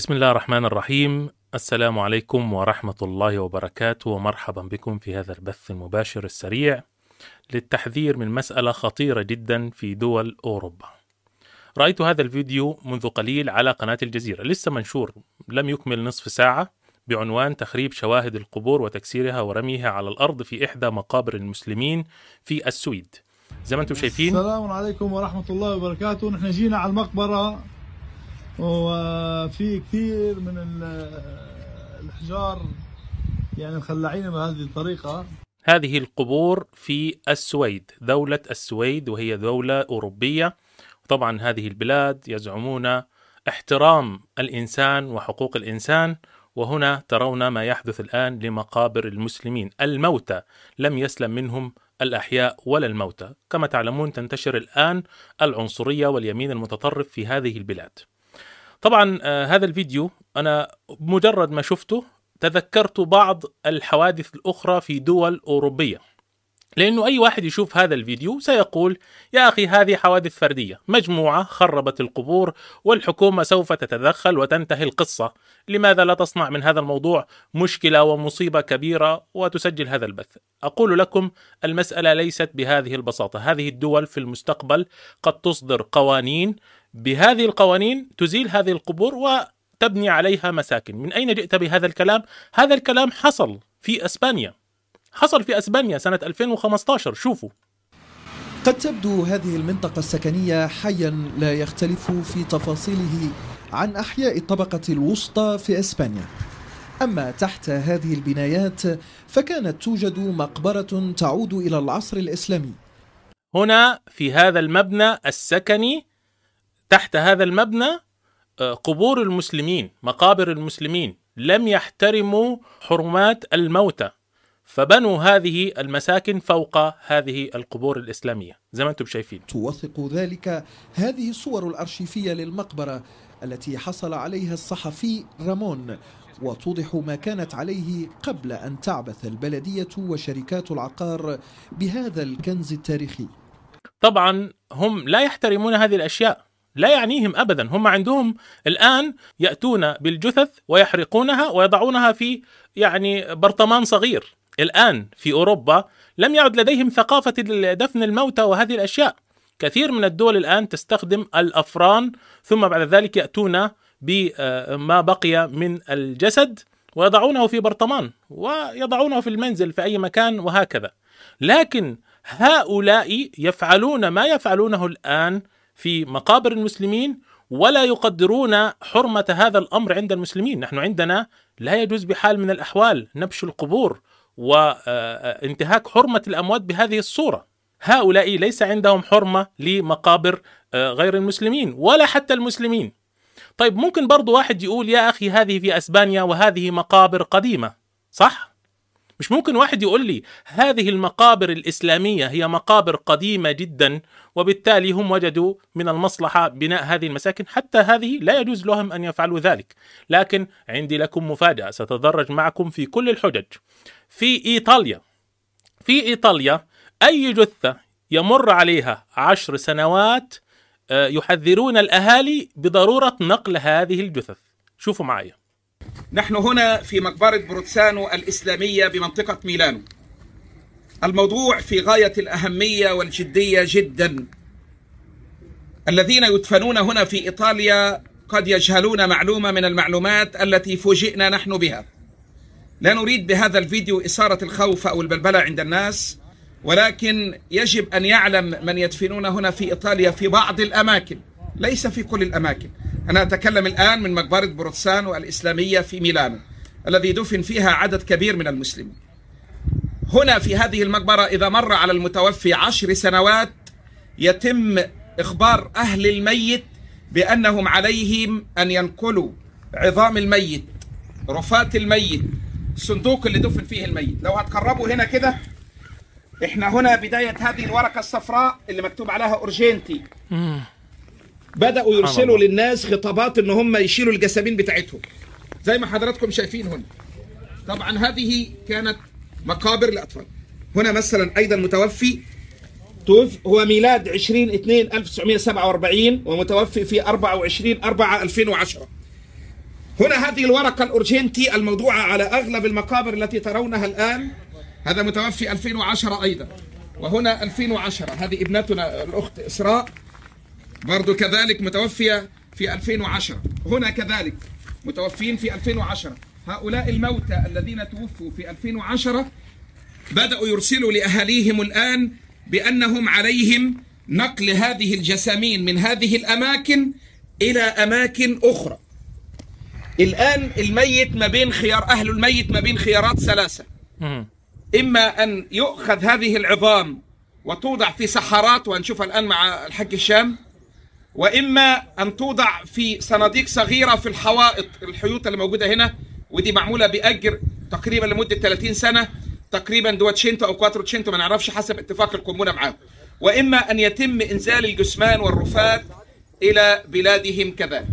بسم الله الرحمن الرحيم السلام عليكم ورحمة الله وبركاته ومرحبا بكم في هذا البث المباشر السريع للتحذير من مسألة خطيرة جدا في دول أوروبا. رأيت هذا الفيديو منذ قليل على قناة الجزيرة. لسه منشور. لم يكمل نصف ساعة بعنوان تخريب شواهد القبور وتكسيرها ورميها على الأرض في إحدى مقابر المسلمين في السويد. زي ما أنتم شايفين السلام عليكم ورحمة الله وبركاته. نحن جينا على المقبرة. وفي كثير من ال- الأحجار يعني مخلعين بهذه الطريقة. هذه القبور في السويد دولة السويد وهي دولة أوروبية. طبعا هذه البلاد يزعمون احترام الإنسان وحقوق الإنسان وهنا ترون ما يحدث الآن لمقابر المسلمين. الموتى لم يسلم منهم الأحياء ولا الموتى. كما تعلمون تنتشر الآن العنصرية واليمين المتطرف في هذه البلاد. طبعا آه، هذا الفيديو أنا مجرد ما شفته تذكرت بعض الحوادث الأخرى في دول أوروبية. لأنه أي واحد يشوف هذا الفيديو سيقول يا أخي هذه حوادث فردية. مجموعة خربت القبور والحكومة سوف تتدخل وتنتهي القصة. لماذا لا تصنع من هذا الموضوع مشكلة ومصيبة كبيرة وتسجل هذا البث؟ أقول لكم المسألة ليست بهذه البساطة. هذه الدول في المستقبل قد تصدر قوانين بهذه القوانين تزيل هذه القبور وتبني عليها مساكن. من أين جئت بهذا الكلام؟ هذا الكلام حصل في أسبانيا. حصل في أسبانيا سنة 2015 شوفوا. قد تبدو هذه المنطقة السكنية حيا لا يختلف في تفاصيله عن أحياء الطبقة الوسطى في إسبانيا. أما تحت هذه البنايات فكانت توجد مقبرة تعود إلى العصر الإسلامي. هنا في هذا المبنى السكني تحت هذا المبنى آه، قبور المسلمين مقابر المسلمين لم يحترموا حرمات الموتى فبنوا هذه المساكن فوق هذه القبور الإسلامية. زي ما أنتم شايفين. توثق ذلك هذه الصور الأرشيفية للمقبرة التي حصل عليها الصحفي رامون وتوضح ما كانت عليه قبل أن تعبث البلدية وشركات العقار بهذا الكنز التاريخي. طبعا هم لا يحترمون هذه الأشياء. لا يعنيهم ابدا. هم عندهم الآن يأتون بالجثث ويحرقونها ويضعونها في يعني برطمان صغير. الآن في أوروبا لم يعد لديهم ثقافة دفن الموتى وهذه الأشياء. كثير من الدول الآن تستخدم الأفران ثم بعد ذلك يأتون بما بقي من الجسد ويضعونه في برطمان ويضعونه في المنزل في أي مكان وهكذا. لكن هؤلاء يفعلون ما يفعلونه الآن في مقابر المسلمين ولا يقدرون حرمة هذا الأمر عند المسلمين، نحن عندنا لا يجوز بحال من الأحوال نبش القبور وانتهاك حرمة الأموات بهذه الصورة. هؤلاء ليس عندهم حرمة لمقابر آه، غير المسلمين ولا حتى المسلمين. طيب ممكن برضو واحد يقول يا أخي هذه في أسبانيا وهذه مقابر قديمة، صح؟ مش ممكن واحد يقول لي هذه المقابر الإسلامية هي مقابر قديمة جدا وبالتالي هم وجدوا من المصلحة بناء هذه المساكن حتى هذه لا يجوز لهم أن يفعلوا ذلك. لكن عندي لكم مفاجأة ستدرج معكم في كل الحجج. في إيطاليا في إيطاليا أي جثة يمر عليها عشر سنوات آه، يحذرون الأهالي بضرورة نقل هذه الجثث. شوفوا معي نحن هنا في مقبرة بروتسانو الإسلامية بمنطقة ميلانو. الموضوع في غاية الأهمية والجدية جدا. الذين يدفنون هنا في إيطاليا قد يجهلون معلومة من المعلومات التي فوجئنا نحن بها. لا نريد بهذا الفيديو إثارة الخوف أو البلبلة عند الناس ولكن يجب أن يعلم من يدفنون هنا في إيطاليا في بعض الأماكن. ليس في كل الأماكن. أنا أتكلم الآن من مقبرة بروتسانو الإسلامية في ميلانو الذي دفن فيها عدد كبير من المسلمين. هنا في هذه المقبرة إذا مر على المتوفي عشر سنوات يتم إخبار أهل الميت بأنهم عليهم أن ينقلوا عظام الميت رفات الميت الصندوق اللي دفن فيه الميت. لو هتقربوا هنا كده إحنا هنا بداية هذه الورقة الصفراء اللي مكتوب عليها أورجينتي. بدأوا يرسلوا. للناس خطابات إن هم يشيلوا الجسامين بتاعتهم. زي ما حضراتكم شايفين هنا. طبعا هذه كانت مقابر الأطفال. هنا مثلا أيضا متوفي توفي هو ميلاد 20 2 1947 ومتوفي في 24 4 2010 هنا هذه الورقة الأورجنتي الموضوعة على أغلب المقابر التي ترونها الآن. هذا متوفي 2010 أيضا. وهنا 2010 هذه ابنتنا الأخت إسراء. برضو كذلك متوفية في 2010 هنا كذلك متوفين في 2010 هؤلاء الموتى الذين توفوا في 2010 بدأوا يرسلوا لأهاليهم الآن بأنهم عليهم نقل هذه الجسامين من هذه الأماكن إلى أماكن أخرى. الآن الميت ما بين خيار أهل الميت ما بين خيارات ثلاثة. إما أن يؤخذ هذه العظام وتوضع في سحرات وهنشوفها الآن مع الحاج هشام وإما أن توضع في صناديق صغيرة في الحوائط الحيوط اللي موجودة هنا ودي معمولة بأجر تقريبا لمدة 30 سنة تقريبا duecento أو quattrocento ما نعرفش حسب اتفاق ال comune معاهم. وإما أن يتم إنزال الجثمان والرفات إلى بلادهم كذلك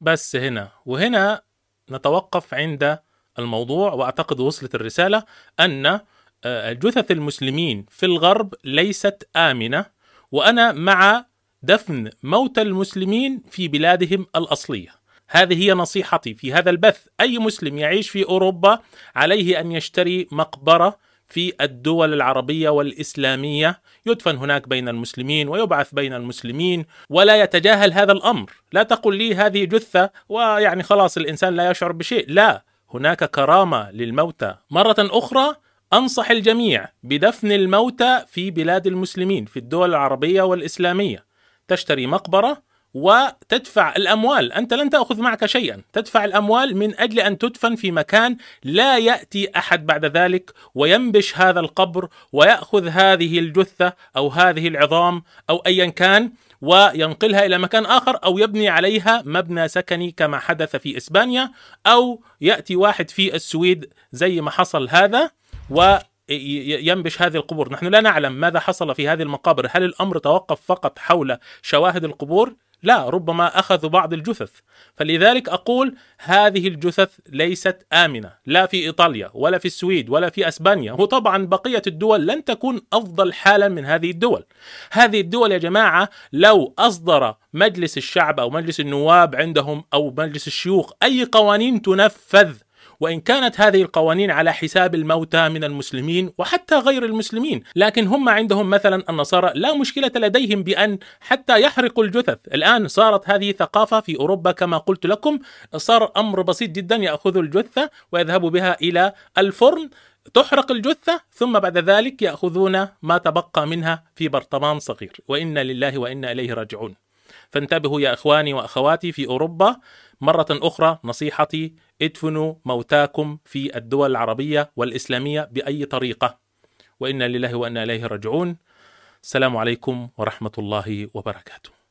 بس هنا وهنا نتوقف عند الموضوع وأعتقد وصلت الرسالة أن آه، جثث المسلمين في الغرب ليست آمنة وأنا مع دفن موتى المسلمين في بلادهم الأصلية. هذه هي نصيحتي في هذا البث، أي مسلم يعيش في أوروبا عليه أن يشتري مقبرة في الدول العربية والإسلامية يدفن هناك بين المسلمين ويبعث بين المسلمين ولا يتجاهل هذا الأمر، لا تقل لي هذه جثة ويعني خلاص الإنسان لا يشعر بشيء، لا، هناك كرامة للموتى. مرة أخرى أنصح الجميع بدفن الموتى في بلاد المسلمين في الدول العربية والإسلامية. تشتري مقبرة وتدفع الأموال، أنت لن تأخذ معك شيئا، تدفع الأموال من أجل أن تدفن في مكان لا يأتي أحد بعد ذلك وينبش هذا القبر ويأخذ هذه الجثة أو هذه العظام أو ايا كان وينقلها إلى مكان آخر أو يبني عليها مبنى سكني كما حدث في إسبانيا أو يأتي واحد في السويد زي ما حصل هذا. و ينبش هذه القبور. نحن لا نعلم ماذا حصل في هذه المقابر. هل الأمر توقف فقط حول شواهد القبور؟ لا ربما أخذوا بعض الجثث. فلذلك أقول هذه الجثث ليست آمنة لا في إيطاليا ولا في السويد ولا في أسبانيا. وطبعا بقية الدول لن تكون أفضل حالا من هذه الدول. هذه الدول يا جماعة لو أصدر مجلس الشعب أو مجلس النواب عندهم أو مجلس الشيوخ أي قوانين تنفذ وإن كانت هذه القوانين على حساب الموتى من المسلمين وحتى غير المسلمين، لكن هم عندهم مثلا النصارى لا مشكلة لديهم بأن حتى يحرقوا الجثث، الآن صارت هذه ثقافة في أوروبا كما قلت لكم، صار أمر بسيط جدا ياخذوا الجثة ويذهبوا بها إلى الفرن تحرق الجثة ثم بعد ذلك يأخذون ما تبقى منها في برطمان صغير. وإنا لله وإنا إليه راجعون. فانتبهوا يا إخواني وأخواتي في أوروبا. مرة أخرى نصيحتي ادفنوا موتاكم في الدول العربية والإسلامية بأي طريقة. وإنا لله وإنا إليه راجعون. السلام عليكم ورحمة الله وبركاته.